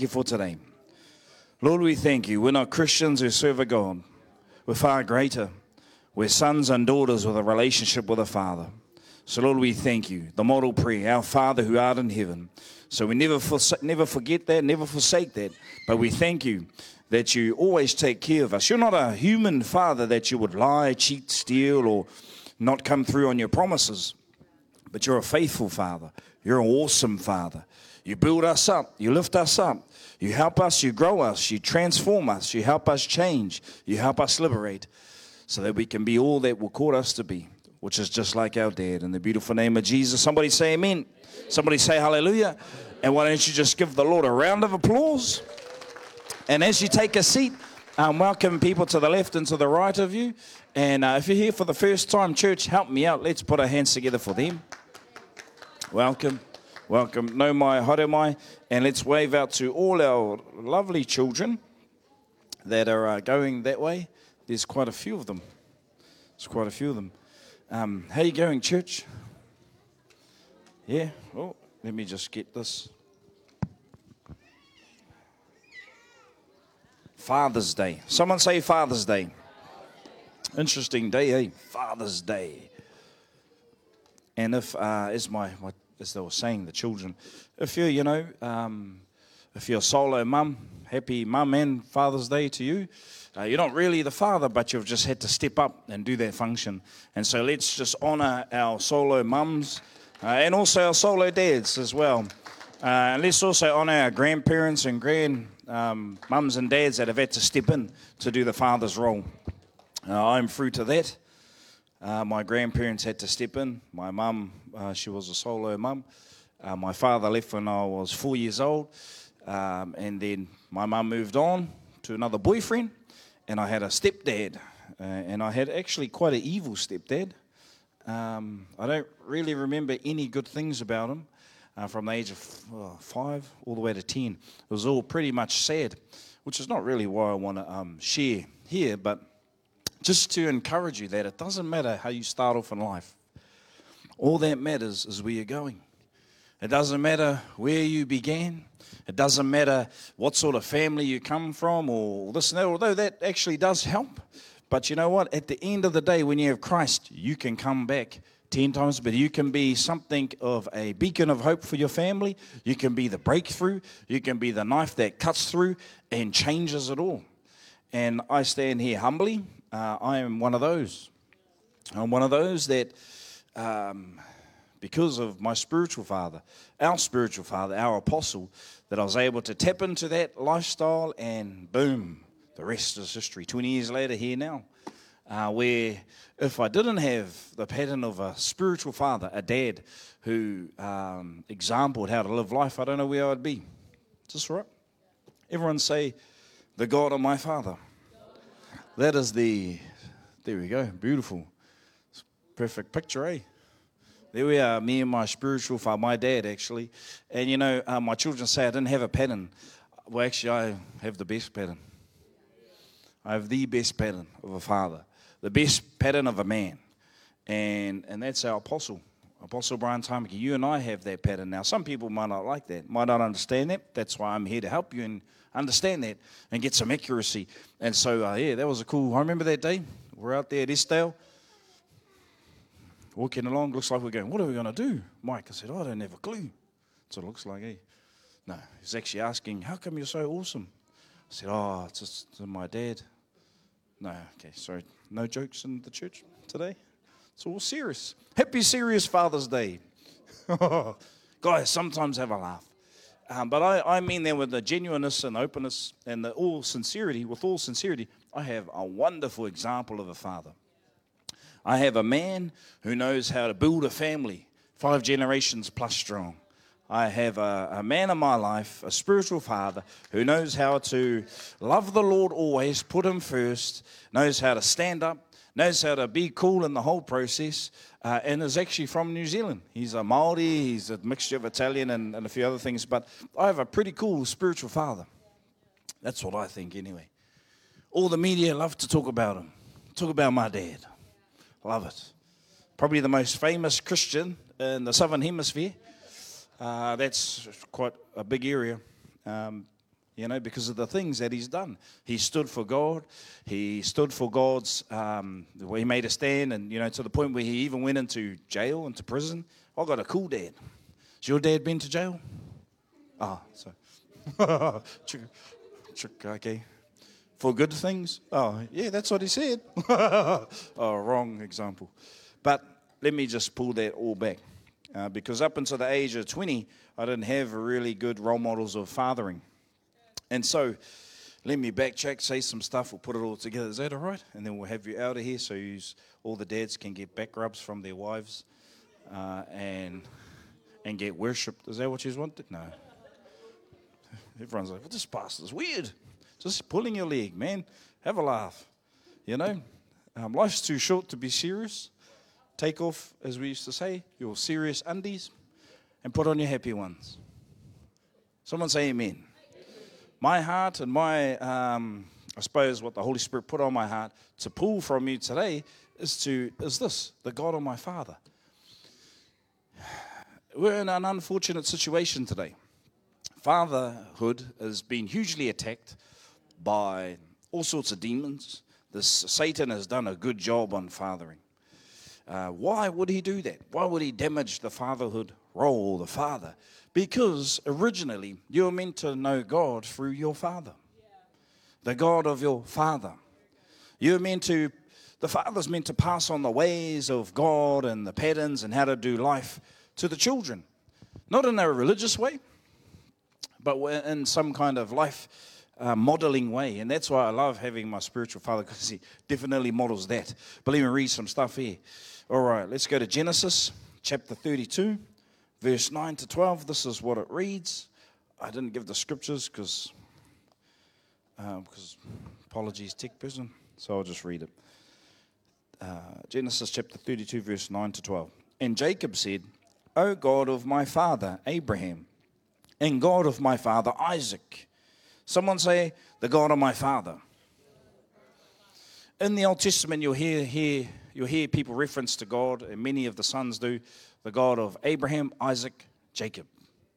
you for today. Lord, we thank you. We're not Christians who serve a God. We're far greater. We're sons and daughters with a relationship with a Father. So, Lord, we thank you. The model prayer, our Father who art in heaven. So we never, never forget that, never forsake that. But we thank you that you always take care of us. You're not a human Father that you would lie, cheat, steal, or not come through on your promises. But you're a faithful Father. You're an awesome Father. You build us up, you lift us up, you help us, you grow us, you transform us, you help us change, you help us liberate so that we can be all that will call us to be, which is just like our dad. In the beautiful name of Jesus, somebody say amen. Somebody say hallelujah. And why don't you just give the Lord a round of applause? And as you take a seat, um, welcome people to the left and to the right of you. And uh, if you're here for the first time, church, help me out. Let's put our hands together for them. Welcome. Welcome. Nau mai, mai. And let's wave out to all our lovely children that are uh, going that way. There's quite a few of them. There's quite a few of them. Um, how you going, church? Yeah. Oh, let me just get this. Father's Day. Someone say Father's Day. Interesting day, eh? Father's Day. And if, uh, as my, my, as they were saying, the children, if you're, you know, um, if you're a solo mum, happy mum and Father's Day to you. Uh, you're not really the father, but you've just had to step up and do that function. And so let's just honour our solo mums uh, and also our solo dads as well. Uh, and let's also honour our grandparents and grand um, mums and dads that have had to step in to do the father's role. Uh, I'm through to that. Uh, my grandparents had to step in. My mum, uh, she was a solo mum. my father left when I was four years old. Um, and then my mum moved on to another boyfriend and I had a stepdad, uh, and I had actually quite an evil stepdad. Um, I don't really remember any good things about him uh, from the age of oh, five all the way to ten. It was all pretty much sad, which is not really why I want to um, share here, but just to encourage you that it doesn't matter how you start off in life. All that matters is where you're going. It doesn't matter where you began. It doesn't matter what sort of family you come from or this and that, although that actually does help. But you know what? At the end of the day, when you have Christ, you can come back 10 times, but you can be something of a beacon of hope for your family. You can be the breakthrough. You can be the knife that cuts through and changes it all. And I stand here humbly. Uh, I am one of those. I'm one of those that um, because of my spiritual father, our spiritual father, our apostle, that I was able to tap into that lifestyle and boom, the rest is history. 20 years later, here now. Uh, where if I didn't have the pattern of a spiritual father, a dad who um, exampled how to live life, I don't know where I'd be. Is this right? Everyone say, the God of my father. That is the, there we go, beautiful. Perfect picture, eh? There we are, me and my spiritual father, my dad actually. And you know, uh, my children say I didn't have a pattern. Well, actually, I have the best pattern. I have the best pattern of a father, the best pattern of a man. And, and that's our apostle, Apostle Brian Tamaki. You and I have that pattern now. Some people might not like that, might not understand that. That's why I'm here to help you and understand that and get some accuracy. And so, uh, yeah, that was a cool. I remember that day. We're out there at Estale walking along, looks like we're going, what are we going to do? Mike, I said, oh, I don't have a clue. That's what it looks like, eh? No, he's actually asking, how come you're so awesome? I said, oh, it's just my dad. No, okay, sorry. No jokes in the church today? It's all serious. Happy serious Father's Day. Guys, sometimes have a laugh. Um, but I, I mean that with the genuineness and openness and the all sincerity, with all sincerity, I have a wonderful example of a father. I have a man who knows how to build a family, five generations plus strong. I have a, a, man in my life, a spiritual father, who knows how to love the Lord always, put him first, knows how to stand up, knows how to be cool in the whole process, uh, and is actually from New Zealand. He's a Maori, he's a mixture of Italian and, and a few other things, but I have a pretty cool spiritual father. That's what I think, anyway. All the media love to talk about him, talk about my dad. Love it. Probably the most famous Christian in the Southern Hemisphere. Uh, that's quite a big area. Um, you know, because of the things that he's done. He stood for God. He stood for God's, um, where he made a stand, and, you know, to the point where he even went into jail, into prison. I got a cool dad. Has your dad been to jail? Ah, oh, so. okay. For good things? Oh, yeah, that's what he said. oh, wrong example. But let me just pull that all back. Uh, because up until the age of 20, I didn't have really good role models of fathering. And so, let me backtrack, say some stuff, we'll put it all together. Is that all right? And then we'll have you out of here so all the dads can get back rubs from their wives uh, and, and get worshipped. Is that what you wanted? No. Everyone's like, well, this pastor's weird. Just pulling your leg, man. Have a laugh. You know, um, life's too short to be serious. Take off, as we used to say, your serious undies and put on your happy ones. Someone say amen. My heart and my, um, I suppose, what the Holy Spirit put on my heart to pull from you today is to is this the God of my Father. We're in an unfortunate situation today. Fatherhood has been hugely attacked by all sorts of demons. This Satan has done a good job on fathering. Uh, why would he do that? Why would he damage the fatherhood role, the father? Because originally you were meant to know God through your father, the God of your father. You're meant to, the father's meant to pass on the ways of God and the patterns and how to do life to the children. Not in a religious way, but in some kind of life uh, modeling way. And that's why I love having my spiritual father because he definitely models that. But let me read some stuff here. All right, let's go to Genesis chapter 32, verse 9 to 12. This is what it reads. I didn't give the scriptures because, uh, because apologies, tech person. So I'll just read it. Uh, Genesis chapter 32, verse 9 to 12. And Jacob said, O God of my father Abraham, and God of my father Isaac. Someone say, the God of my father. In the Old Testament, you'll hear, hear you'll hear people reference to God, and many of the sons do, the God of Abraham, Isaac, Jacob,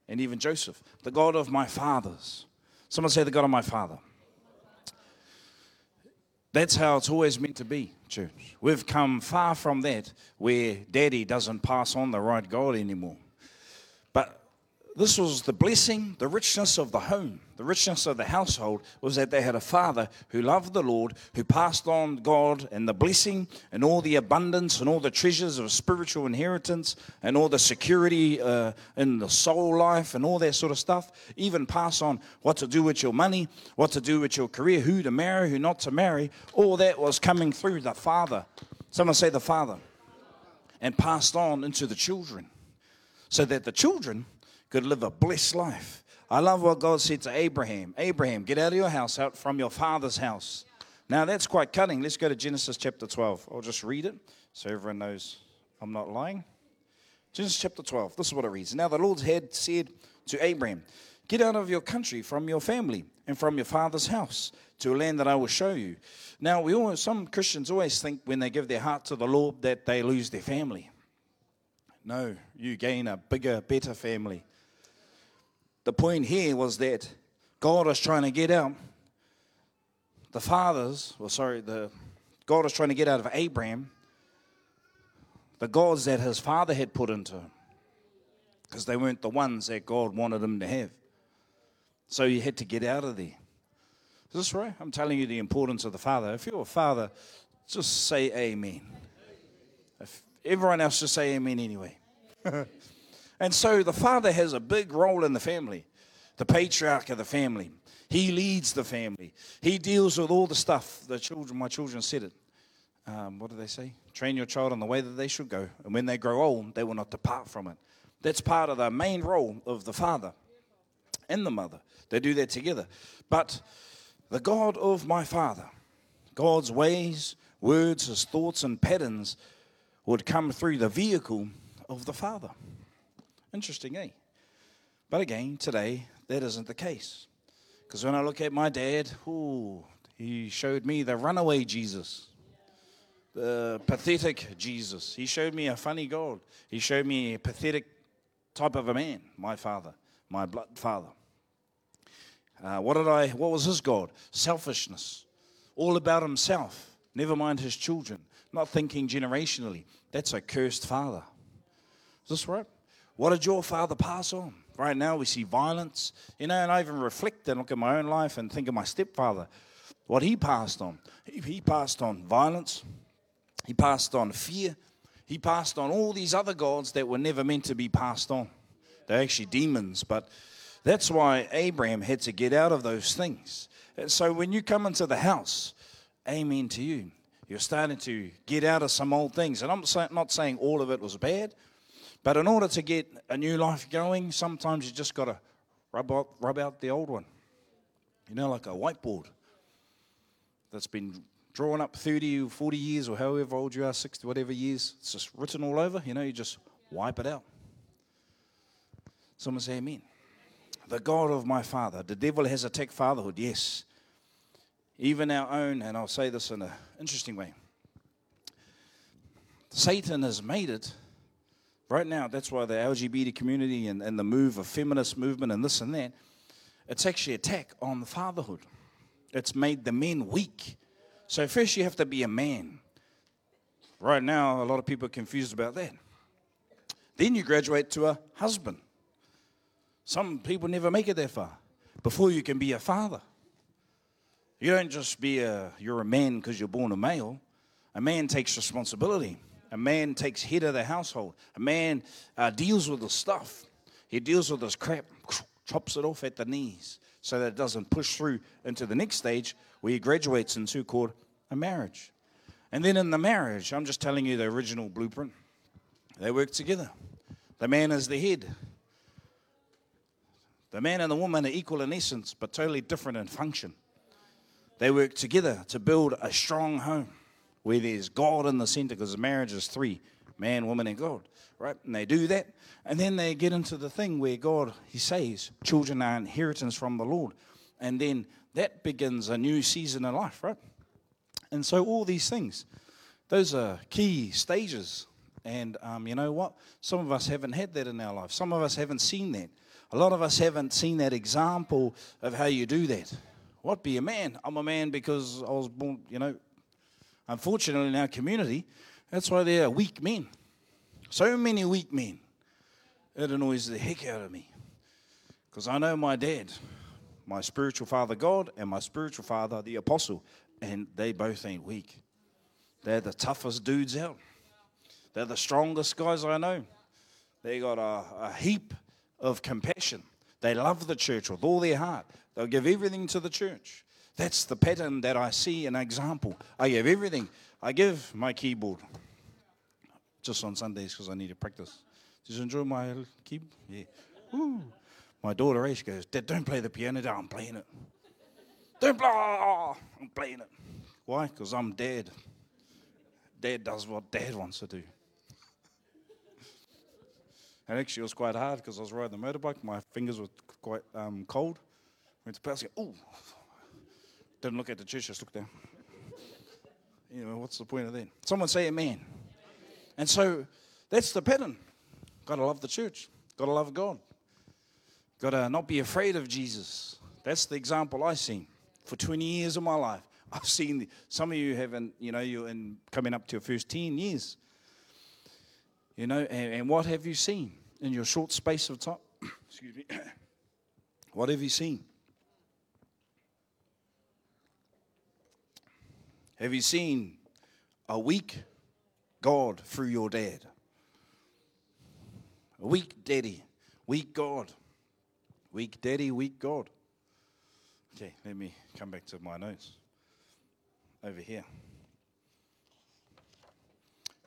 and even Joseph, the God of my fathers. Someone say, the God of my father. That's how it's always meant to be, church. We've come far from that where daddy doesn't pass on the right God anymore. But this was the blessing, the richness of the home, the richness of the household was that they had a father who loved the Lord, who passed on God and the blessing and all the abundance and all the treasures of spiritual inheritance and all the security uh, in the soul life and all that sort of stuff. Even pass on what to do with your money, what to do with your career, who to marry, who not to marry. All that was coming through the father. Someone say the father. And passed on into the children so that the children could live a blessed life. I love what God said to Abraham Abraham, get out of your house, out from your father's house. Now that's quite cutting. Let's go to Genesis chapter 12. I'll just read it so everyone knows I'm not lying. Genesis chapter 12. This is what it reads. Now the Lord had said to Abraham, Get out of your country, from your family, and from your father's house, to a land that I will show you. Now, we all, some Christians always think when they give their heart to the Lord that they lose their family. No, you gain a bigger, better family the point here was that God was trying to get out the fathers, well, sorry, the God was trying to get out of Abraham the gods that his father had put into him because they weren't the ones that God wanted him to have. So he had to get out of there. Is this right? I'm telling you the importance of the father. If you're a father, just say amen. If everyone else just say amen anyway. And so the father has a big role in the family, the patriarch of the family. He leads the family. He deals with all the stuff. The children, my children said it. Um, what do they say? Train your child in the way that they should go, and when they grow old, they will not depart from it. That's part of the main role of the father and the mother. They do that together. But the God of my father, God's ways, words, his thoughts, and patterns would come through the vehicle of the father. Interesting, eh? But again, today, that isn't the case. Because when I look at my dad, ooh, he showed me the runaway Jesus, the pathetic Jesus. He showed me a funny God. He showed me a pathetic type of a man, my father, my blood father. Uh, what did I? What was his God? Selfishness, all about himself. Never mind his children. Not thinking generationally. That's a cursed father. Is this right? What did your father pass on? Right now we see violence, you know, and I even reflect and look at my own life and think of my stepfather, what he passed on. He, he passed on violence, he passed on fear, he passed on all these other gods that were never meant to be passed on. They're actually demons, but that's why Abraham had to get out of those things. And so when you come into the house, amen to you. You're starting to get out of some old things. And I'm not saying all of it was bad. But in order to get a new life going, sometimes you just got to rub out, rub out the old one. You know, like a whiteboard that's been drawn up 30 or 40 years or however old you are, 60, whatever years. It's just written all over. You know, you just wipe it out. Someone say amen. The God of my father. The devil has attacked fatherhood, yes. Even our own, and I'll say this in an interesting way. Satan has made it Right now, that's why the LGBT community and, and the move of feminist movement and this and that, it's actually attack on the fatherhood. It's made the men weak. So first you have to be a man. Right now, a lot of people are confused about that. Then you graduate to a husband. Some people never make it that far before you can be a father. You don't just be a you're a man because you're born a male. A man takes responsibility. A man takes head of the household. A man uh, deals with the stuff. He deals with this crap, chops it off at the knees so that it doesn't push through into the next stage where he graduates into called a marriage. And then in the marriage, I'm just telling you the original blueprint. They work together. The man is the head. The man and the woman are equal in essence, but totally different in function. They work together to build a strong home where there's God in the center because marriage is three man, woman, and God, right? And they do that. And then they get into the thing where God, He says, children are inheritance from the Lord. And then that begins a new season in life, right? And so all these things, those are key stages. And um, you know what? Some of us haven't had that in our life. Some of us haven't seen that. A lot of us haven't seen that example of how you do that. What be a man? I'm a man because I was born, you know, Unfortunately, in our community, that's why there are weak men. So many weak men. It annoys the heck out of me. Because I know my dad, my spiritual father, God, and my spiritual father, the apostle, and they both ain't weak. They're the toughest dudes out. They're the strongest guys I know. They got a, a heap of compassion. They love the church with all their heart. They'll give everything to the church. That's the pattern that I see an example. I give everything. I give my keyboard just on Sundays because I need to practice. You enjoy my keyboard? Yeah. Woo. My daughter Ace goes, Dad, don't play the piano. Dad, I'm playing it. Don't blah. I'm playing it. Why? Because I'm dead. Dad does what dad wants to do. And actually, it was quite hard because I was riding the motorbike. My fingers were quite um, cold. Went to pass. Oh, didn't look at the church, just looked down. You know, what's the point of that? Someone say amen. And so that's the pattern. Got to love the church. Got to love God. Got to not be afraid of Jesus. That's the example I've seen for 20 years of my life. I've seen some of you haven't, you know, you're in, coming up to your first 10 years. You know, and, and what have you seen in your short space of time? Excuse me. what have you seen? Have you seen a weak God through your dad? A weak daddy, weak God. Weak daddy, weak God. Okay, let me come back to my notes. Over here.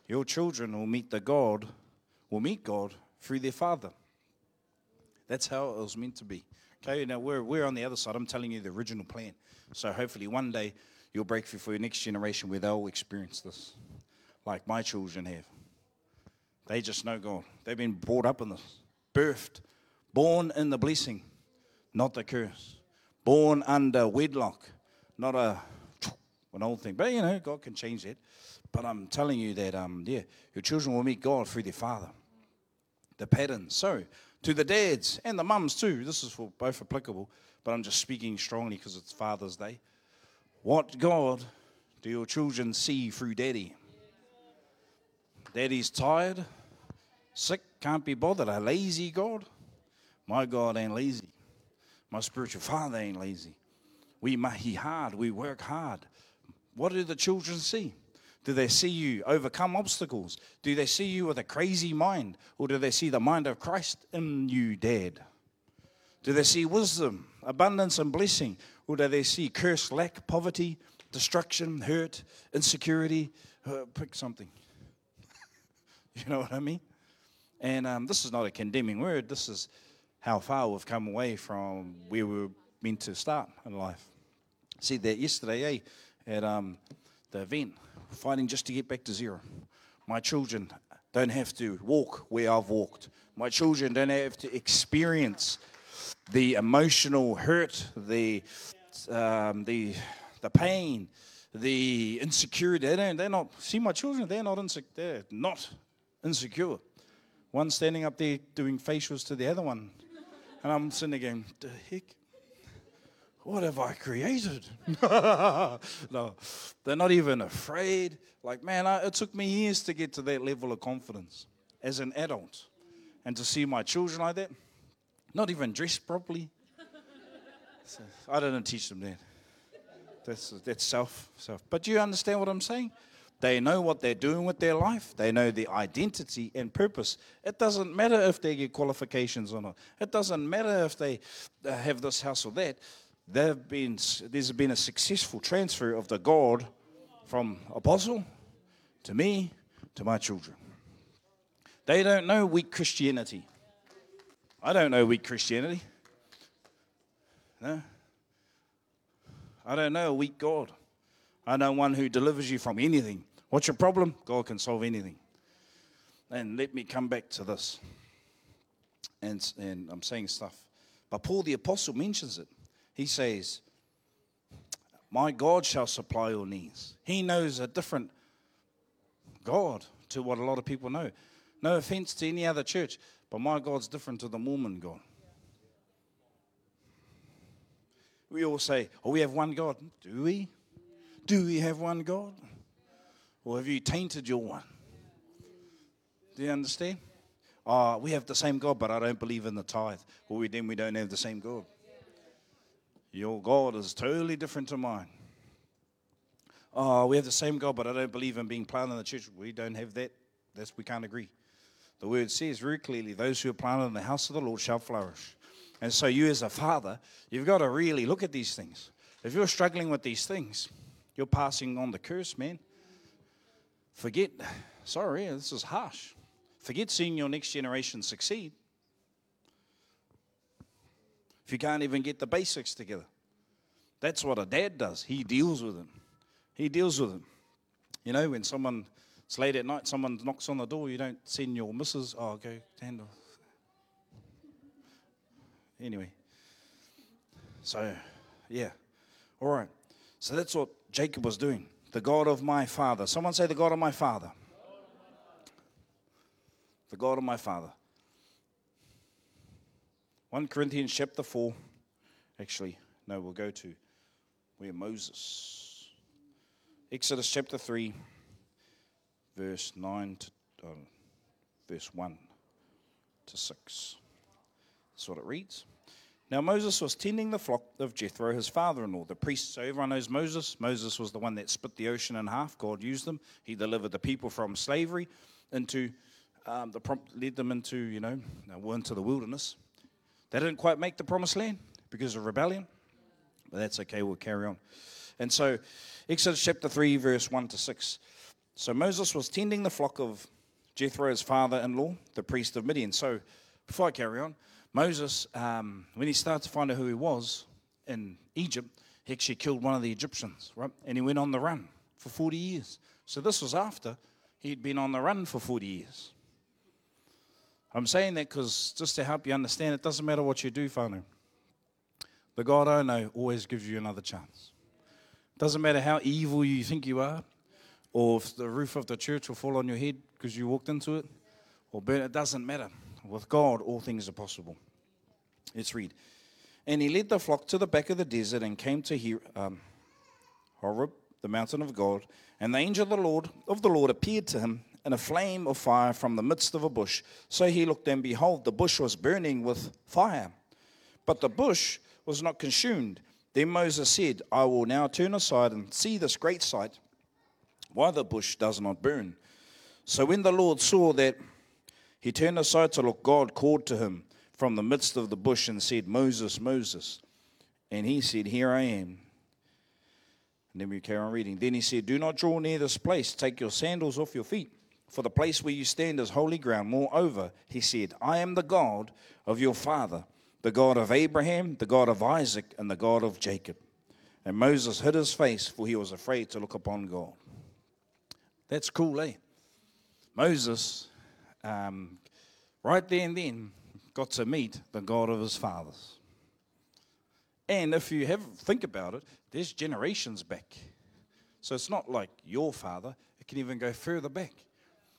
Your children will meet the God, will meet God through their father. That's how it was meant to be. Okay, now we're, we're on the other side. I'm telling you the original plan. So hopefully one day you'll break for your next generation where they'll experience this, like my children have. They just know God. They've been brought up in this, birthed, born in the blessing, not the curse, born under wedlock, not a an old thing. But you know, God can change that. But I'm telling you that, um, yeah, your children will meet God through their Father. The pattern. So, To the dads and the mums too. This is for both applicable, but I'm just speaking strongly because it's Father's Day. What God do your children see through daddy? Daddy's tired, sick, can't be bothered. A lazy God? My God ain't lazy. My spiritual father ain't lazy. We mahi hard, we work hard. What do the children see? Do they see you overcome obstacles? Do they see you with a crazy mind? Or do they see the mind of Christ in you, Dad? Do they see wisdom, abundance, and blessing? Or do they see curse, lack, poverty, destruction, hurt, insecurity? Uh, pick something. you know what I mean? And um, this is not a condemning word. This is how far we've come away from where we were meant to start in life. Said that yesterday, eh, at um, the event, fighting just to get back to zero. My children don't have to walk where I've walked. My children don't have to experience the emotional hurt, the um, the the pain, the insecurity. They don't, they're not. See, my children, they're not insecure. They're not insecure. One standing up there doing facials to the other one, and I'm sitting there going, "The heck." What have I created? no, they're not even afraid. Like, man, I, it took me years to get to that level of confidence as an adult. And to see my children like that, not even dressed properly. So, I didn't teach them that. That's, that's self, self. But do you understand what I'm saying? They know what they're doing with their life. They know the identity and purpose. It doesn't matter if they get qualifications or not. It doesn't matter if they uh, have this house or that they've been, there's been a successful transfer of the God from apostle to me to my children. They don't know weak Christianity. I don't know weak Christianity. No. I don't know a weak God. I know one who delivers you from anything. What's your problem? God can solve anything. And let me come back to this. And, and I'm saying stuff. But Paul the Apostle mentions it. He says, My God shall supply your needs. He knows a different God to what a lot of people know. No offense to any other church, but my God's different to the Mormon God. We all say, Oh, we have one God. Do we? Do we have one God? Or have you tainted your one? Do you understand? Oh, we have the same God, but I don't believe in the tithe. Well, we, then we don't have the same God. Your God is totally different to mine. Oh, we have the same God, but I don't believe in being planted in the church. We don't have that. That's we can't agree. The word says very clearly, those who are planted in the house of the Lord shall flourish. And so you as a father, you've got to really look at these things. If you're struggling with these things, you're passing on the curse, man. Forget, sorry, this is harsh. Forget seeing your next generation succeed if you can't even get the basics together. That's what a dad does. He deals with them. He deals with them. You know, when someone, it's late at night, someone knocks on the door, you don't send your missus, oh, go handle. Anyway, so, yeah. All right. So that's what Jacob was doing. The God of my father. Someone say, the God of my father. The God of my father. 1 Corinthians chapter 4. Actually, no, we'll go to where Moses. Exodus chapter 3, verse 9 to uh, verse 1 to 6. That's what it reads. Now Moses was tending the flock of Jethro, his father-in-law, the priest. So everyone knows Moses. Moses was the one that split the ocean in half. God used them. He delivered the people from slavery into um, the led them into you know into the wilderness. They didn't quite make the promised land because of rebellion, but that's okay, we'll carry on. And so, Exodus chapter 3, verse 1 to 6. So Moses was tending the flock of Jethro's father in law, the priest of Midian. So, before I carry on, Moses, um, when he started to find out who he was in Egypt, he actually killed one of the Egyptians, right? And he went on the run for 40 years. So, this was after he'd been on the run for 40 years. I'm saying that because just to help you understand, it doesn't matter what you do, whānau. The God I know always gives you another chance. Doesn't matter how evil you think you are, or if the roof of the church will fall on your head because you walked into it, or burn. It doesn't matter. with God, all things are possible. Let's read. And he led the flock to the back of the desert and came to Her- um, Horeb, the mountain of God. And the angel of the Lord of the Lord appeared to him in a flame of fire from the midst of a bush. So he looked, and behold, the bush was burning with fire, but the bush was not consumed. Then Moses said, I will now turn aside and see this great sight, why the bush does not burn. So when the Lord saw that he turned aside to look, God called to him from the midst of the bush and said, Moses, Moses. And he said, Here I am. And then we carry on reading. Then he said, Do not draw near this place. Take your sandals off your feet, for the place where you stand is holy ground. Moreover, he said, I am the God of your father, the God of Abraham, the God of Isaac, and the God of Jacob. And Moses hid his face, for he was afraid to look upon God. That's cool, eh? Moses, um, right there and then, got to meet the God of his fathers. And if you have think about it, there's generations back. So it's not like your father, it can even go further back.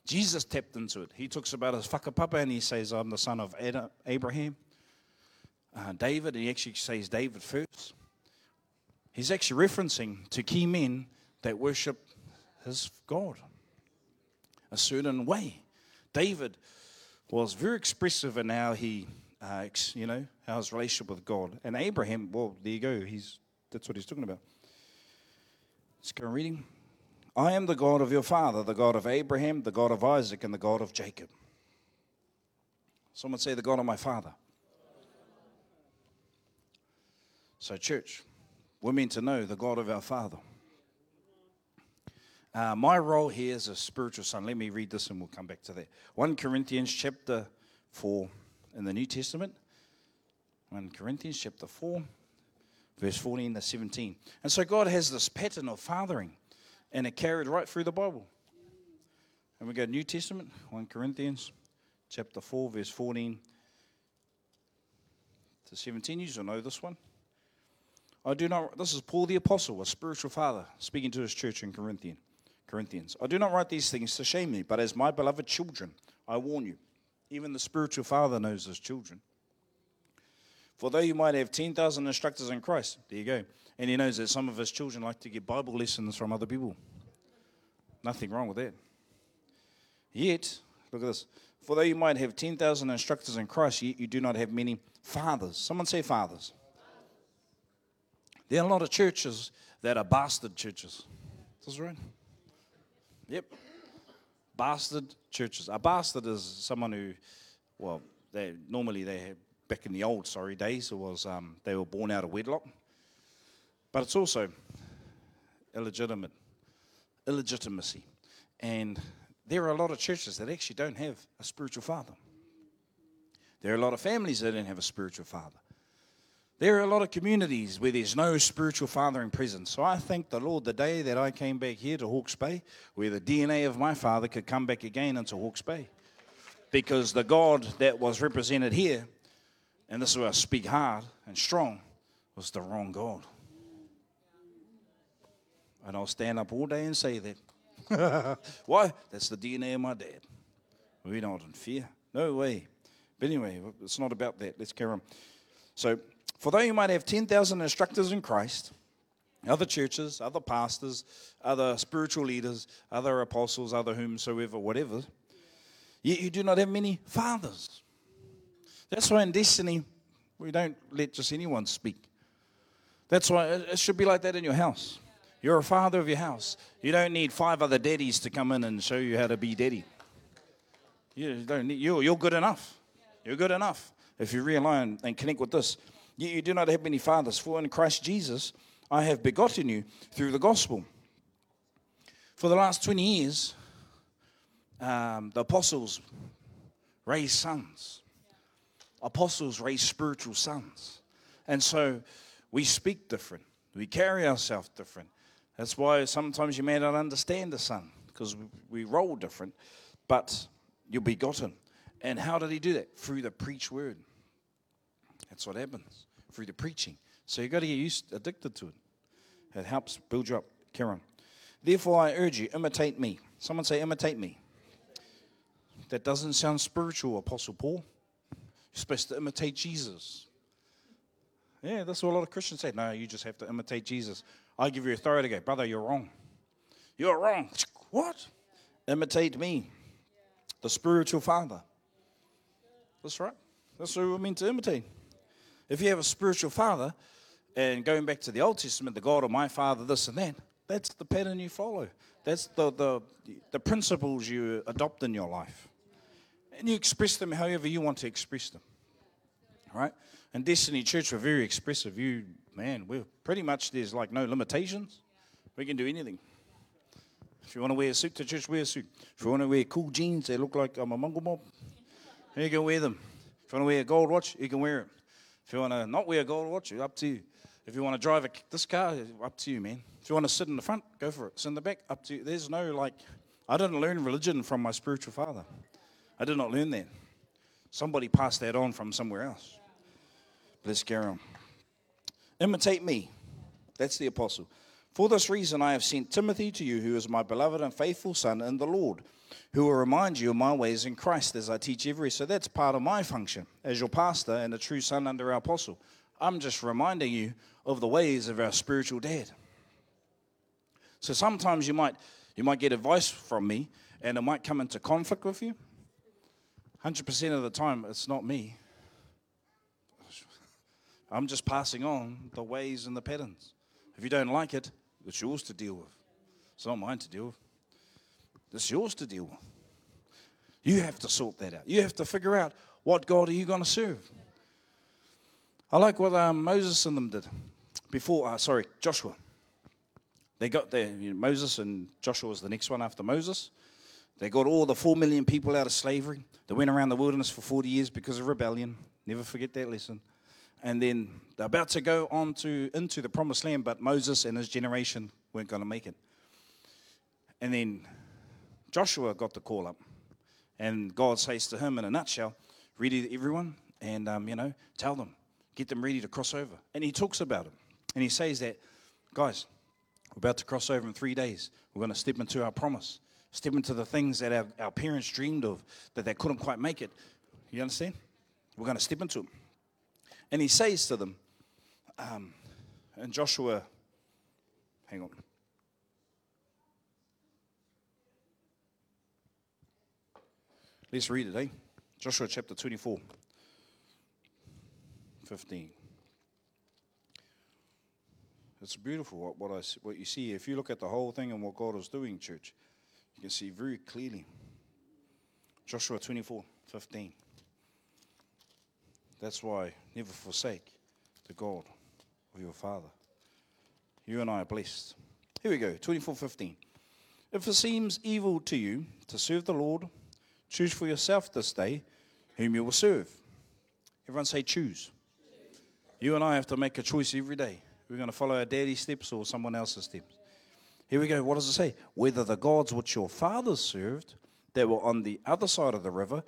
Jesus tapped into it. He talks about his whakapapa and he says, I'm the son of Adam, Abraham. Uh, David, and he actually says David first. He's actually referencing to key men that worship his God a certain way. David was very expressive in how he, uh, you know, how his relationship with God. And Abraham, well, there you go. He's that's what he's talking about. Let's go reading. I am the God of your father, the God of Abraham, the God of Isaac, and the God of Jacob. Someone say, the God of my father. So, church, we're meant to know the God of our Father. Uh, my role here is a spiritual son. Let me read this and we'll come back to that. 1 Corinthians chapter 4 in the New Testament. 1 Corinthians chapter 4, verse 14 to 17. And so God has this pattern of fathering, and it carried right through the Bible. And we go New Testament, 1 Corinthians chapter 4, verse 14 to 17. You should know this one. I do not, this is Paul the Apostle, a spiritual father, speaking to his church in Corinthian, Corinthians. I do not write these things to shame you, but as my beloved children, I warn you. Even the spiritual father knows his children. For though you might have 10,000 instructors in Christ, there you go. And he knows that some of his children like to get Bible lessons from other people. Nothing wrong with that. Yet, look at this. For though you might have 10,000 instructors in Christ, yet you do not have many fathers. Someone say fathers. There are a lot of churches that are bastard churches. Is this right? Yep. Bastard churches. A bastard is someone who, well, they normally they back in the old sorry days it was um, they were born out of wedlock, but it's also illegitimate, illegitimacy, and there are a lot of churches that actually don't have a spiritual father. There are a lot of families that don't have a spiritual father. There are a lot of communities where there's no spiritual fathering present. So I thank the Lord the day that I came back here to Hawke's Bay, where the DNA of my father could come back again into Hawke's Bay. Because the God that was represented here, and this is where I speak hard and strong, was the wrong God. And I'll stand up all day and say that. Why? That's the DNA of my dad. We're not in fear. No way. But anyway, it's not about that. Let's carry on. So, for though you might have 10,000 instructors in Christ, other churches, other pastors, other spiritual leaders, other apostles, other whomsoever, whatever, yet you do not have many fathers. That's why in Destiny, we don't let just anyone speak. That's why it should be like that in your house. You're a father of your house. You don't need five other daddies to come in and show you how to be daddy. You don't need, you're, you're good enough. You're good enough if you realign and connect with this. Yet you do not have many fathers, for in Christ Jesus I have begotten you through the gospel. For the last 20 years, um, the apostles raised sons. Apostles raised spiritual sons. And so we speak different, we carry ourselves different. That's why sometimes you may not understand the son, because we roll different, but you're begotten. And how did he do that? Through the preach word. That's what happens through the preaching. So you've got to get used, addicted to it. It helps build you up. Karen. Therefore, I urge you, imitate me. Someone say, imitate me. That doesn't sound spiritual, Apostle Paul. You're supposed to imitate Jesus. Yeah, that's what a lot of Christians say. No, you just have to imitate Jesus. I give you authority to go, brother, you're wrong. You're wrong. What? Imitate me, the spiritual father. That's right. That's what we're meant to imitate. If you have a spiritual father, and going back to the Old Testament, the God of my father, this and that, that's the pattern you follow. That's the, the, the principles you adopt in your life. And you express them however you want to express them. Right? And Destiny Church, we're very expressive. You, man, we're pretty much, there's like no limitations. We can do anything. If you want to wear a suit to church, wear a suit. If you want to wear cool jeans, they look like I'm a Mongrel Mob, you can wear them. If you want to wear a gold watch, you can wear it. If you want to not wear a gold watch, up to you. If you want to drive a, this car, up to you, man. If you want to sit in the front, go for it. Sit in the back, up to you. There's no like, I didn't learn religion from my spiritual father. I did not learn that. Somebody passed that on from somewhere else. Let's carry on. Imitate me. That's the apostle. For this reason, I have sent Timothy to you, who is my beloved and faithful son in the Lord, who will remind you of my ways in Christ as I teach every. So that's part of my function as your pastor and a true son under our apostle. I'm just reminding you of the ways of our spiritual dad. So sometimes you might you might get advice from me and it might come into conflict with you. 100% of the time it's not me. I'm just passing on the ways and the patterns. If you don't like it, it's yours to deal with. It's not mine to deal with. It's yours to deal with. You have to sort that out. You have to figure out what God are you going to serve. I like what um, Moses and them did before, uh, sorry, Joshua. They got there, you know, Moses and Joshua was the next one after Moses. They got all the four million people out of slavery. They went around the wilderness for 40 years because of rebellion. Never forget that lesson. And then they're about to go on to into the promised land, but Moses and his generation weren't going to make it. And then Joshua got the call up, and God says to him in a nutshell, "Ready, everyone, and um, you know, tell them, get them ready to cross over." And he talks about it, and he says that, guys, we're about to cross over in three days. We're going to step into our promise, step into the things that our, our parents dreamed of that they couldn't quite make it. You understand? We're going to step into them. And he says to them, um, and Joshua, hang on. Let's read it, eh? Joshua chapter 24, 15. It's beautiful what, what, I, what you see. If you look at the whole thing and what God is doing, church, you can see very clearly. Joshua 24, 15. That's why never forsake the God of your Father. You and I are blessed. Here we go, 24:15. If it seems evil to you to serve the Lord, choose for yourself this day whom you will serve. Everyone say choose. You and I have to make a choice every day. We're going to follow our daddy's steps or someone else's steps. Here we go. What does it say? Whether the gods which your fathers served that were on the other side of the river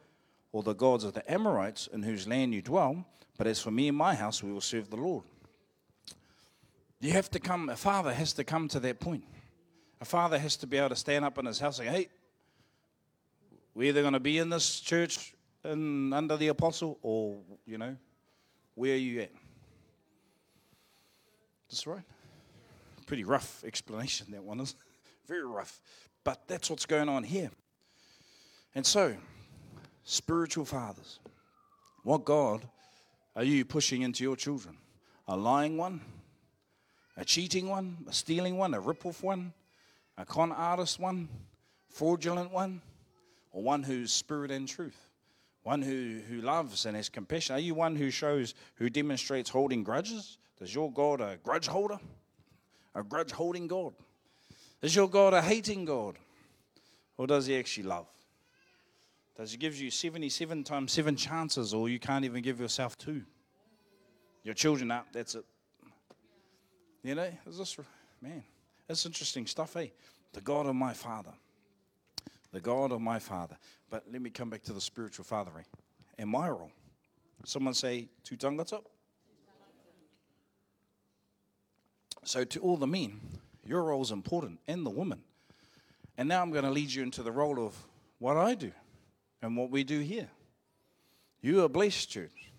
or the gods of the Amorites in whose land you dwell, but as for me and my house, we will serve the Lord. You have to come, a father has to come to that point. A father has to be able to stand up in his house and say, hey, we're either going to be in this church and under the apostle or, you know, where are you at? That's right. Pretty rough explanation, that one is. Very rough. But that's what's going on here. And so, spiritual fathers. What God are you pushing into your children? A lying one? A cheating one? A stealing one? A rip-off one? A con artist one? Fraudulent one? Or one who's spirit and truth? One who, who loves and has compassion? Are you one who shows, who demonstrates holding grudges? Does your God a grudge holder? A grudge holding God? Is your God a hating God? Or does he actually love? Does he gives you 77 times seven chances, or you can't even give yourself two? Your children up, that's it. You know, is this man? That's interesting stuff, eh? The God of my father. The God of my father. But let me come back to the spiritual father, eh? And my role. Someone say tū tangata. So to all the men, your role is important, and the woman. And now I'm going to lead you into the role of what I do and what we do here. You are blessed, church.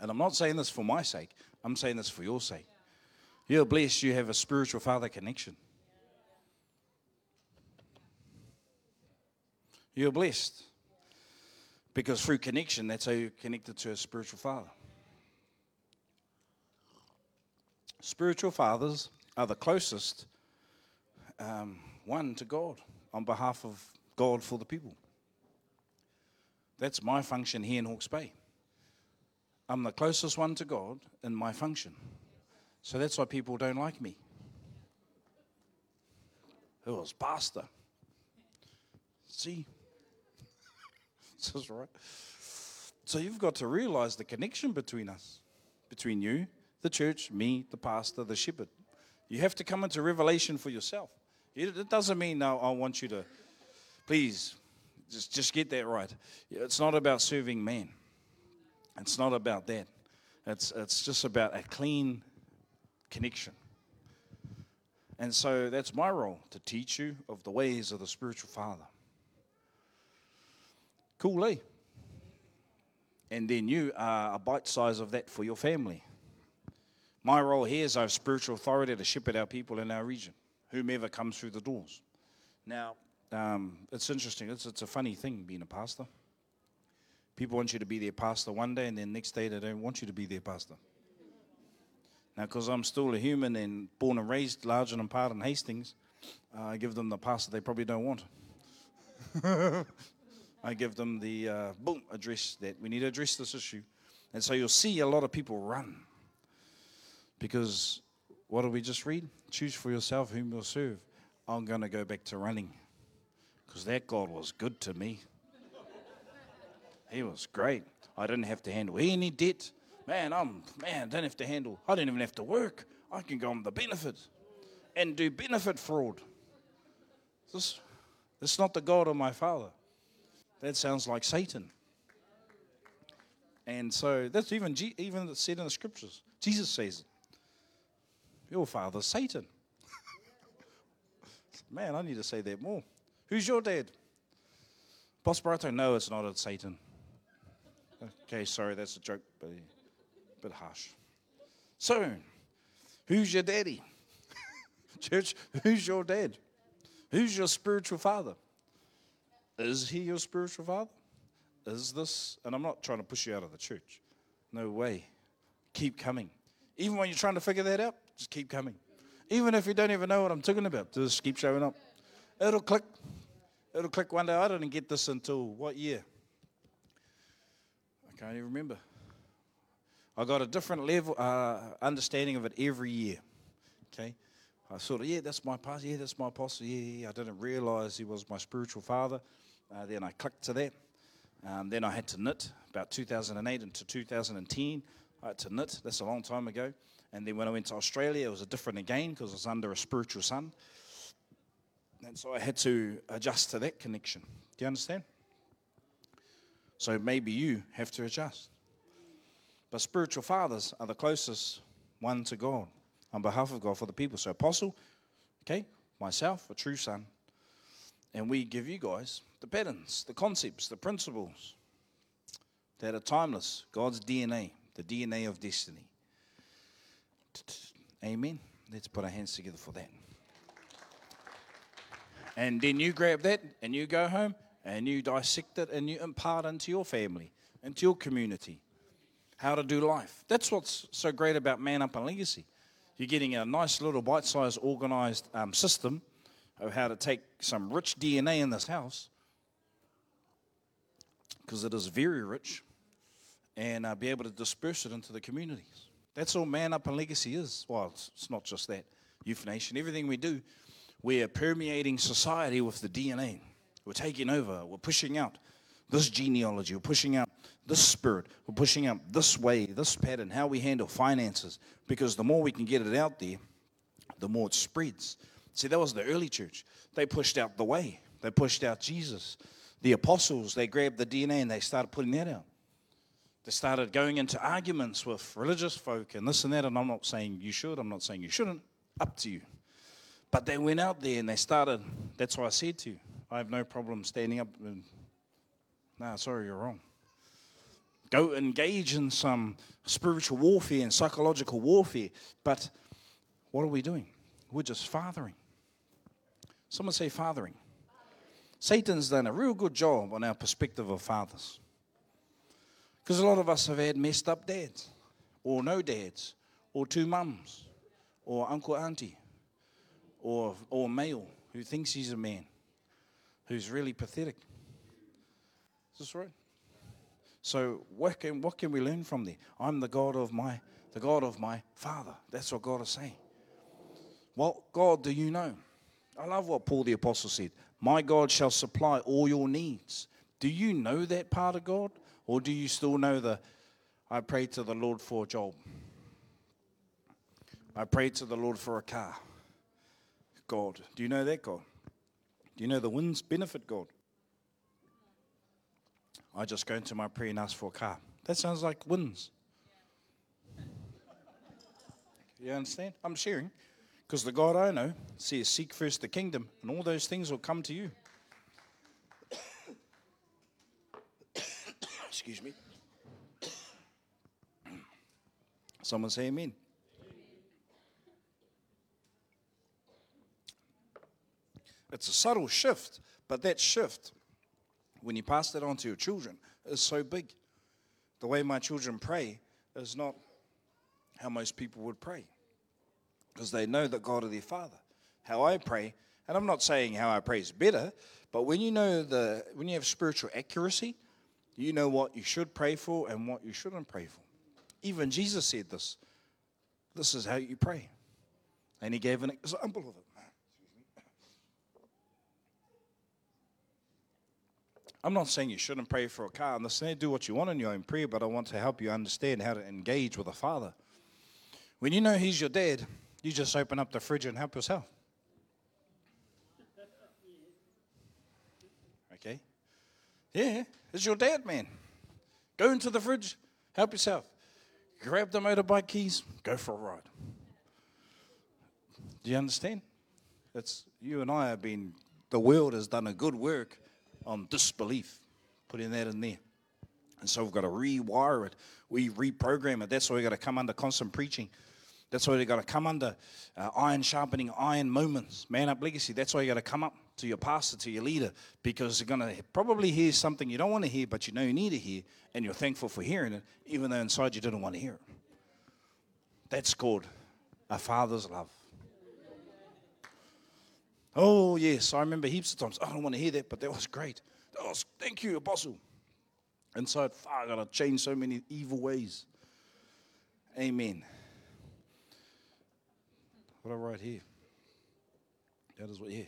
And I'm not saying this for my sake, I'm saying this for your sake. You're blessed you have a spiritual father connection. You're blessed. Because through connection, that's how you're connected to a spiritual father. Spiritual fathers are the closest um, one to God on behalf of God for the people. That's my function here in Hawke's Bay. I'm the closest one to God in my function. So that's why people don't like me. It was pastor. See? Is right. So you've got to realize the connection between us, between you, the church, me, the pastor, the shepherd. You have to come into revelation for yourself. It doesn't mean now I want you to, please, just, just get that right. It's not about serving man. It's not about that. It's, it's just about a clean connection. And so that's my role to teach you of the ways of the spiritual father. Cool, eh? And then you are a bite size of that for your family. My role here is I have spiritual authority to shepherd our people in our region, whomever comes through the doors. Now, um, it's interesting. It's, it's a funny thing being a pastor. People want you to be their pastor one day, and then next day they don't want you to be their pastor. Now, because I'm still a human and born and raised large and in part in Hastings, uh, I give them the pastor they probably don't want. I give them the uh, boom address that we need to address this issue. And so you'll see a lot of people run. Because what did we just read? Choose for yourself whom you'll serve. I'm going to go back to running because that God was good to me. He was great. I didn't have to handle any debt. Man, I'm man, I don't have to handle. I don't even have to work. I can go on the benefit and do benefit fraud. This, this is not the God of my father. That sounds like Satan. And so that's even even said in the scriptures. Jesus says, "Your father's Satan." Man, I need to say that more. Who's your dad? Prosperato? No, it's not. It's Satan. Okay, sorry, that's a joke, but a bit harsh. So, who's your daddy? Church, who's your dad? Who's your spiritual father? Is he your spiritual father? Is this, and I'm not trying to push you out of the church. No way. Keep coming. Even when you're trying to figure that out, just keep coming. Even if you don't even know what I'm talking about, just keep showing up. It'll click. It'll click one day. I didn't get this until what year? I can't even remember. I got a different level uh, understanding of it every year. Okay, I of yeah, that's my pastor. Yeah, that's my apostle. Yeah, yeah. I didn't realize he was my spiritual father. Uh, then I clicked to that. Um, then I had to knit about 2008 into 2010. I had to knit. That's a long time ago. And then when I went to Australia, it was a different again because I was under a spiritual son. And so I had to adjust to that connection. Do you understand? So maybe you have to adjust. But spiritual fathers are the closest one to God on behalf of God for the people. So, apostle, okay, myself, a true son, and we give you guys the patterns, the concepts, the principles that are timeless, God's DNA, the DNA of destiny. Amen. Let's put our hands together for that. And then you grab that and you go home and you dissect it and you impart into your family, into your community, how to do life. That's what's so great about Man Up and Legacy. You're getting a nice little bite sized, organized um, system of how to take some rich DNA in this house, because it is very rich, and uh, be able to disperse it into the communities. That's all Man Up and Legacy is. Well, it's, it's not just that. Youth everything we do we're permeating society with the DNA. We're taking over. We're pushing out this genealogy. We're pushing out this spirit. We're pushing out this way, this pattern, how we handle finances. Because the more we can get it out there, the more it spreads. See, that was the early church. They pushed out the way, they pushed out Jesus. The apostles, they grabbed the DNA and they started putting that out. They started going into arguments with religious folk and this and that. And I'm not saying you should, I'm not saying you shouldn't. Up to you. But they went out there and they started. That's why I said to you, I have no problem standing up and, no, sorry, you're wrong. go engage in some spiritual warfare and psychological warfare. But what are we doing? We're just fathering. Someone say fathering. Satan's done a real good job on our perspective of fathers. Because a lot of us have had messed up dads, or no dads, or two mums, or uncle, auntie, or, or male who thinks he's a man, who's really pathetic. Is this right? So what can, what can we learn from there? I'm the God of my the God of my father. That's what God is saying. What God do you know? I love what Paul the Apostle said. My God shall supply all your needs. Do you know that part of God? Or do you still know the I prayed to the Lord for a job? I prayed to the Lord for a car. God. Do you know that God? Do you know the WINZ benefit God? I just go into my prayer and ask for a car. That sounds like WINZ. You understand? I'm sharing. Because the God I know says, Seek first the kingdom, and all those things will come to you. Excuse me. Someone say amen. It's a subtle shift, but that shift, when you pass that on to your children, is so big. The way my children pray is not how most people would pray because they know that God is their Father. How I pray, and I'm not saying how I pray is better, but when you know the when you have spiritual accuracy, you know what you should pray for and what you shouldn't pray for. Even Jesus said this. This is how you pray. And he gave an example of it. I'm not saying you shouldn't pray for a car. I'm not saying do what you want in your own prayer, but I want to help you understand how to engage with a father. When you know he's your dad, you just open up the fridge and help yourself. Okay? Yeah, it's your dad, man. Go into the fridge, help yourself. Grab the motorbike keys, go for a ride. Do you understand? It's you and I have been. The world has done a good work on disbelief, putting that in there. And so we've got to rewire it. We reprogram it. That's why we've got to come under constant preaching. That's why you've got to come under uh, iron sharpening iron moments. Man up legacy. That's why you got to come up to your pastor, to your leader, because you're going to probably hear something you don't want to hear, but you know you need to hear, and you're thankful for hearing it, even though inside you didn't want to hear it. That's called a father's love. Oh, yes, I remember heaps of times. I don't want to hear that, but that was great. That was, thank you, Apostle. Inside, I got to change so many evil ways. Amen. What I write here. That is what, yeah.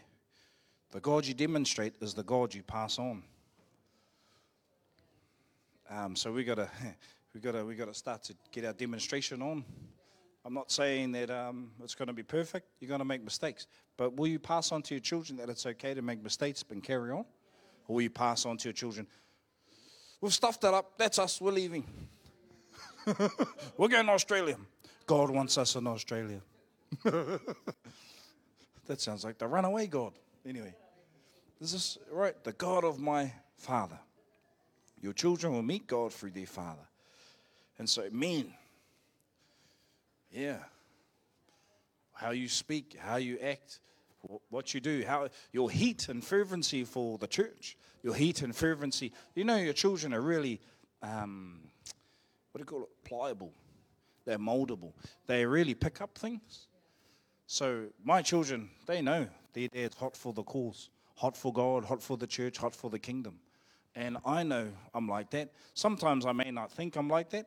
The God you demonstrate is the God you pass on. Um, so we gotta, we gotta, we gotta start to get our demonstration on. I'm not saying that um, it's going to be perfect. You're going to make mistakes, but will you pass on to your children that it's okay to make mistakes and carry on, or will you pass on to your children? We've stuffed that up. That's us. We're leaving. We're going to Australia. God wants us in Australia. that sounds like the runaway God. Anyway, this is right, the God of my Father. Your children will meet God through their Father. And so, men, yeah, how you speak, how you act, what you do, how your heat and fervency for the church, your heat and fervency. You know, your children are really, um, what do you call it, pliable. They're moldable. They really pick up things. So my children, they know their dad's hot for the cause, hot for God, hot for the church, hot for the kingdom. And I know I'm like that. Sometimes I may not think I'm like that,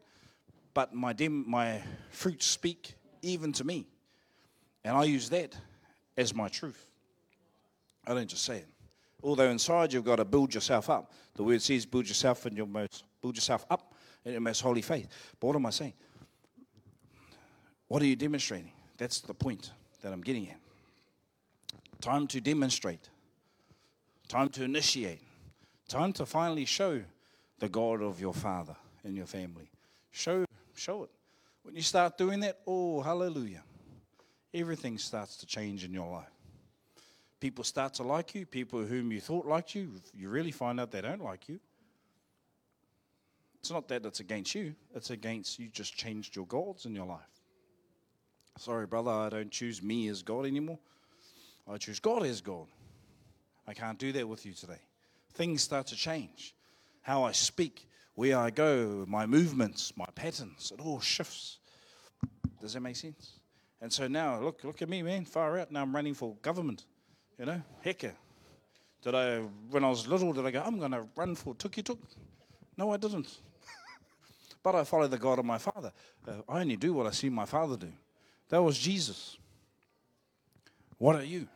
but my, dem- my fruits speak even to me. And I use that as my truth. I don't just say it. Although inside you've got to build yourself up. The word says build yourself in your most build yourself up in your most holy faith. But what am I saying? What are you demonstrating? That's the point that I'm getting at. Time to demonstrate, time to initiate, time to finally show the God of your father in your family. Show, show it. When you start doing that, oh, hallelujah, everything starts to change in your life. People start to like you. People whom you thought liked you, you really find out they don't like you. It's not that it's against you, it's against you just changed your gods in your life. Sorry, brother, I don't choose me as God anymore. I choose God as God. I can't do that with you today. Things start to change. How I speak, where I go, my movements, my patterns, it all shifts. Does that make sense? And so now, look, look at me, man, far out. Now I'm running for government. You know, hecker. Did I, when I was little, did I go, I'm going to run for Tukituki? No, I didn't. but I follow the God of my father. Uh, I only do what I see my father do. That was Jesus. What are you?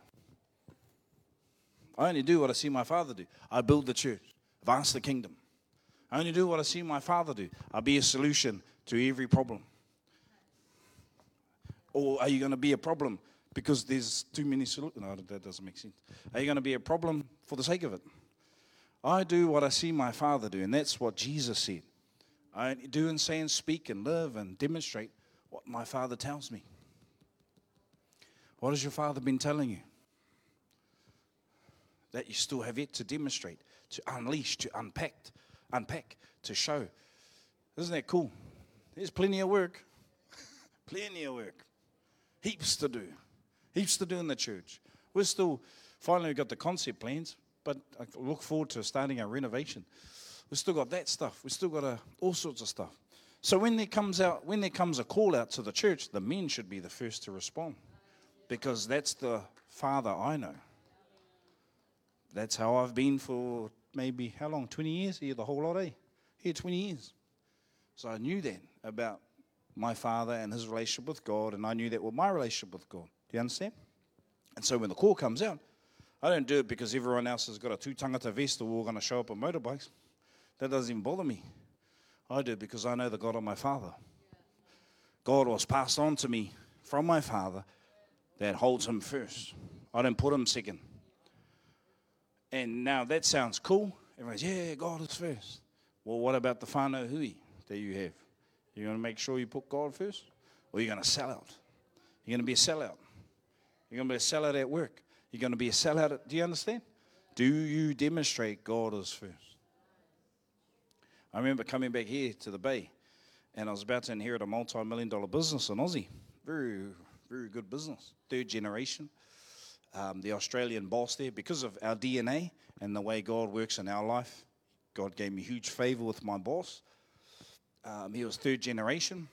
I only do what I see my father do. I build the church, advance the kingdom. I only do what I see my father do. I'll be a solution to every problem. Or are you going to be a problem because there's too many solutions? No, that doesn't make sense. Are you going to be a problem for the sake of it? I do what I see my father do, and that's what Jesus said. I do and say and speak and live and demonstrate what my father tells me. What has your father been telling you? That you still have yet to demonstrate, to unleash, to unpack, unpack, to show. Isn't that cool? There's plenty of work. plenty of work. Heaps to do. Heaps to do in the church. We're still finally got the concept plans, but I look forward to starting our renovation. We've still got that stuff. We've still got a, all sorts of stuff. So when there comes out, when there comes a call out to the church, the men should be the first to respond because that's the father I know. That's how I've been for maybe how long? 20 years? Here, the whole lot, eh? Here, 20 years. So I knew then about my father and his relationship with God, and I knew that with my relationship with God. Do you understand? And so when the call comes out, I don't do it because everyone else has got a tū tangata vest or we're going to show up on motorbikes. That doesn't even bother me. I do because I know the God of my father. God was passed on to me from my father that holds him first. I don't put him second. And now that sounds cool. Everyone's, yeah, God is first. Well, what about the whānau hui that you have? You're going to make sure you put God first? Or you're going to sell out? You're going to be a sellout. You're going to be a sellout at work. You're going to be a sellout. At, do you understand? Do you demonstrate God is first? I remember coming back here to the Bay, and I was about to inherit a multi million dollar business in Aussie. Very, very good business. Third generation. Um, the Australian boss there, because of our DNA and the way God works in our life, God gave me huge favor with my boss. Um, he was third generation,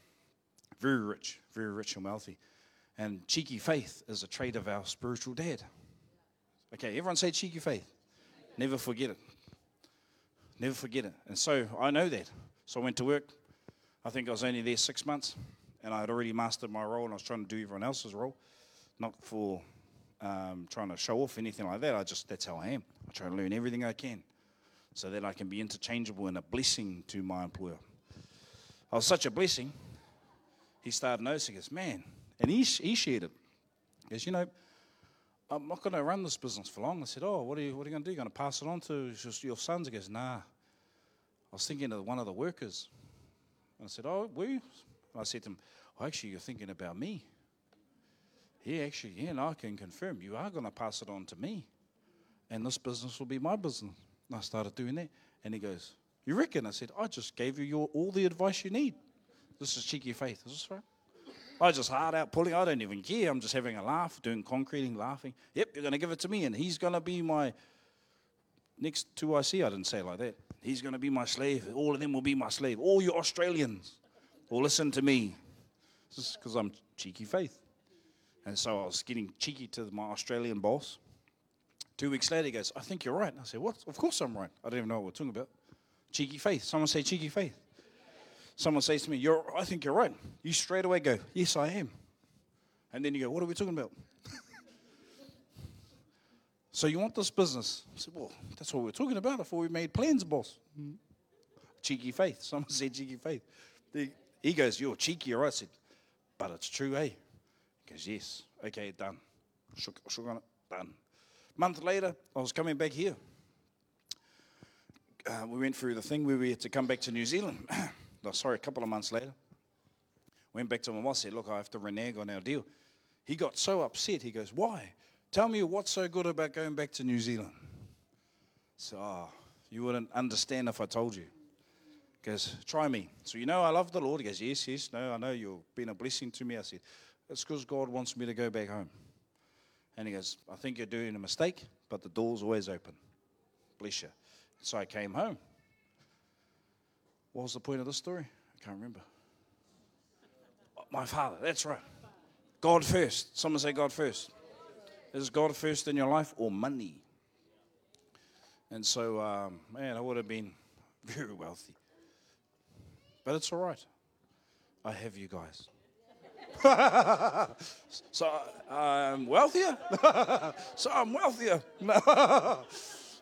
very rich, very rich and wealthy. And cheeky faith is a trait of our spiritual dad. Okay, everyone say cheeky faith. Never forget it. Never forget it. And so I know that. So I went to work. I think I was only there six months, and I had already mastered my role, and I was trying to do everyone else's role, not for um, trying to show off anything like that. I just that's how I am. I try to learn everything I can, so that I can be interchangeable and a blessing to my employer. I was such a blessing. He started noticing, us, man, and he, he shared it. He goes, you know, I'm not going to run this business for long. I said, oh, what are you, what are you going to do? You're going to pass it on to your sons? He goes, nah. I was thinking of one of the workers. And I said, oh, were you? I said to him, oh, actually, you're thinking about me. Yeah, actually, yeah, and I can confirm you are going to pass it on to me. And this business will be my business. And I started doing that. And he goes, you reckon? I said, I just gave you your, all the advice you need. This is cheeky faith. Is this right? I just hard out pulling. I don't even care. I'm just having a laugh, doing concreting, laughing. Yep, you're going to give it to me, and he's going to be my next two I see. I didn't say like that. He's going to be my slave. All of them will be my slave. All you Australians will listen to me. This is because I'm cheeky faith. And so I was getting cheeky to my Australian boss. Two weeks later, he goes, I think you're right. I said, What? Of course I'm right. I don't even know what we're talking about. Cheeky faith. Someone say cheeky faith. Someone says to me, you're, I think you're right. You straight away go, Yes, I am. And then you go, What are we talking about? so you want this business? I said, Well, that's what we're talking about before we made plans, boss. Cheeky faith. Someone said cheeky faith. He goes, You're cheeky, right? I said, But it's true, eh? He goes, Yes. Okay, done. Shook, shook on it, done. Month later, I was coming back here. Uh, we went through the thing where we had to come back to New Zealand. no, sorry, a couple of months later, went back to my boss, said, Look, I have to renege on our deal. He got so upset. He goes, Why? Tell me what's so good about going back to New Zealand. So, oh, you wouldn't understand if I told you. He goes, try me. So you know I love the Lord. He goes, yes, yes, no, I know you've been a blessing to me. I said, it's because God wants me to go back home. And he goes, I think you're doing a mistake, but the door's always open. Bless you. So I came home. What was the point of the story? I can't remember. My father, that's right. God first. Someone say God first. Is God first in your life or money? And so, um, man, I would have been very wealthy. But it's all right. I have you guys. so I'm wealthier. so I'm wealthier.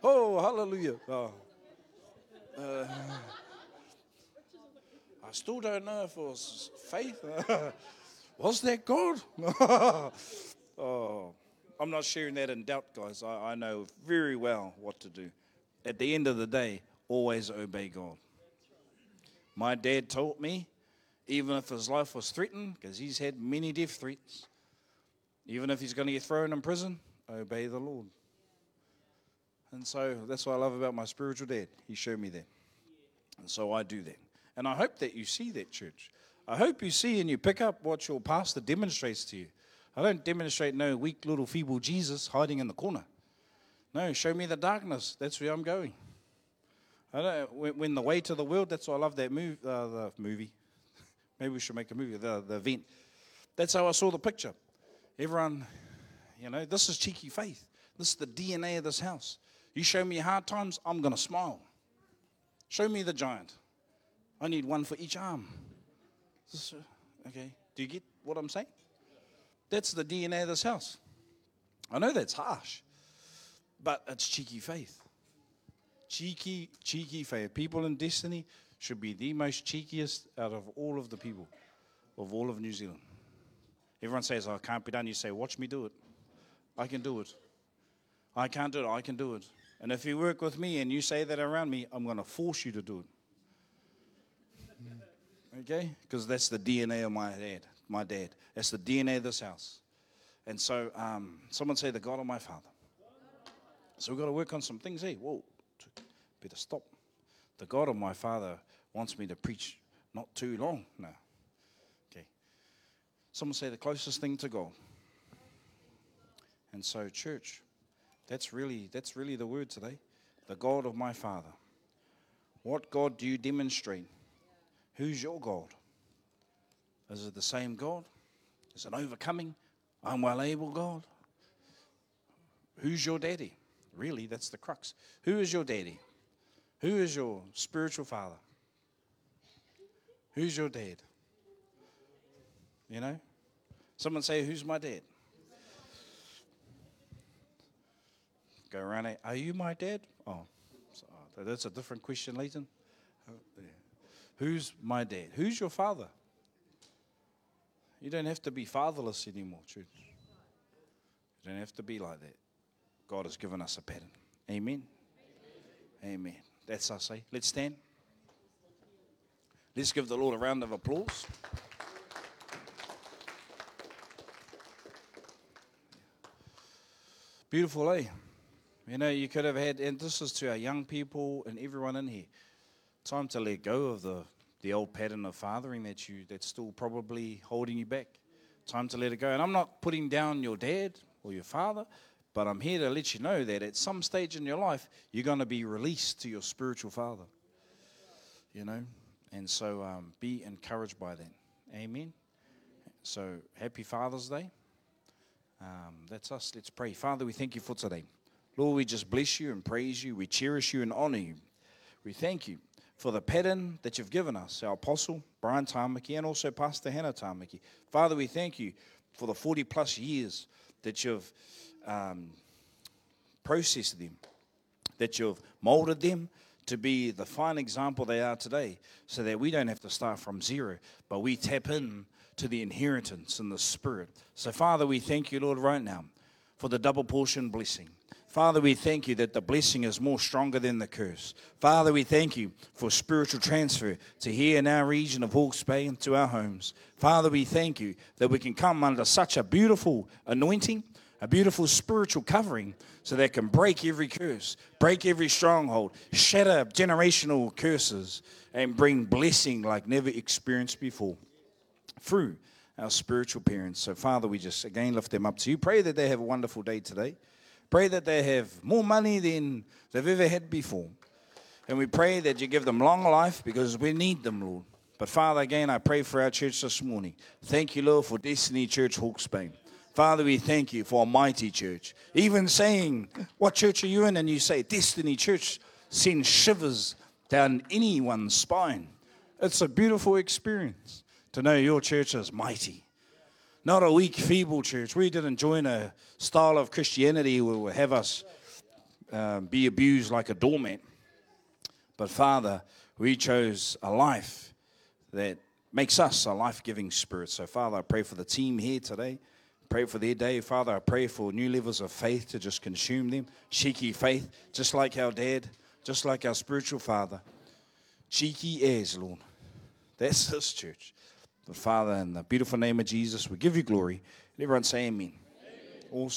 oh, hallelujah. Oh. Uh, I still don't know if it was faith. was that God? oh, I'm not sharing that in doubt, guys. I, I know very well what to do. At the end of the day, always obey God. My dad taught me even if his life was threatened, because he's had many death threats, even if he's going to get thrown in prison, obey the Lord. And so that's what I love about my spiritual dad. He showed me that. And so I do that. And I hope that you see that, church. I hope you see and you pick up what your pastor demonstrates to you. I don't demonstrate no weak little feeble Jesus hiding in the corner. No, show me the darkness. That's where I'm going. I don't, when, when the way to the world, that's why I love that move, uh, the movie, Maybe we should make a movie, the, the event. That's how I saw the picture. Everyone, you know, this is cheeky faith. This is the DNA of this house. You show me hard times, I'm going to smile. Show me the giant. I need one for each arm. This, uh, okay, do you get what I'm saying? That's the DNA of this house. I know that's harsh, but it's cheeky faith. Cheeky, cheeky faith. People in destiny, should be the most cheekiest out of all of the people of all of New Zealand. Everyone says, oh, can't be done. You say, watch me do it. I can do it. I can't do it. I can do it. And if you work with me and you say that around me, I'm going to force you to do it. Okay? Because that's the DNA of my dad. My dad. That's the DNA of this house. And so, um, someone say, the God of my father. So we've got to work on some things. Hey, whoa, better stop. The God of my father wants me to preach not too long now. Okay. Someone say the closest thing to God. And so, church, that's really that's really the word today. The God of my Father. What God do you demonstrate? Who's your God? Is it the same God? Is it overcoming? I'm well able God? Who's your daddy? Really, that's the crux. Who is your daddy? Who is your spiritual father? Who's your dad? You know? Someone say, Who's my dad? Go around it. Are you my dad? Oh, oh that's a different question, Leighton. Oh, Who's my dad? Who's your father? You don't have to be fatherless anymore, church. You don't have to be like that. God has given us a pattern. Amen. Amen. Amen. That's us, eh? Let's stand. Let's give the Lord a round of applause. Beautiful, eh? You know, you could have had, and this is to our young people and everyone in here. Time to let go of the, the old pattern of fathering that you that's still probably holding you back. Time to let it go. And I'm not putting down your dad or your father, but I'm here to let you know that at some stage in your life, you're going to be released to your spiritual father. You know, and so um, be encouraged by that. Amen. So happy Father's Day. Um, that's us. Let's pray. Father, we thank you for today. Lord, we just bless you and praise you. We cherish you and honor you. We thank you for the pattern that you've given us, our apostle, Brian Tamaki, and also Pastor Hannah Tamaki. Father, we thank you for the 40 plus years that you've um, processed them, that you've molded them, to be the fine example they are today so that we don't have to start from zero, but we tap in to the inheritance in the Spirit. So, Father, we thank you, Lord, right now for the double portion blessing. Father, we thank you that the blessing is more stronger than the curse. Father, we thank you for spiritual transfer to here in our region of Hawke's Bay and to our homes. Father, we thank you that we can come under such a beautiful anointing a beautiful spiritual covering so that can break every curse, break every stronghold, shatter generational curses, and bring blessing like never experienced before through our spiritual parents. So, Father, we just again lift them up to you. Pray that they have a wonderful day today. Pray that they have more money than they've ever had before. And we pray that you give them long life because we need them, Lord. But Father, again, I pray for our church this morning. Thank you, Lord, for Destiny Church Hawke's Bay. Father, we thank you for a mighty church. Even saying, What church are you in? And you say, Destiny Church sends shivers down anyone's spine. It's a beautiful experience to know your church is mighty. Not a weak, feeble church. We didn't join a style of Christianity where will have us um, be abused like a doormat. But Father, we chose a life that makes us a life giving spirit. So, Father, I pray for the team here today. Pray for their day. Father, I pray for new levels of faith to just consume them. Cheeky faith, just like our dad, just like our spiritual father. Cheeky as, Lord. That's this church. But, Father, in the beautiful name of Jesus, we give you glory. And everyone say amen. amen. Awesome.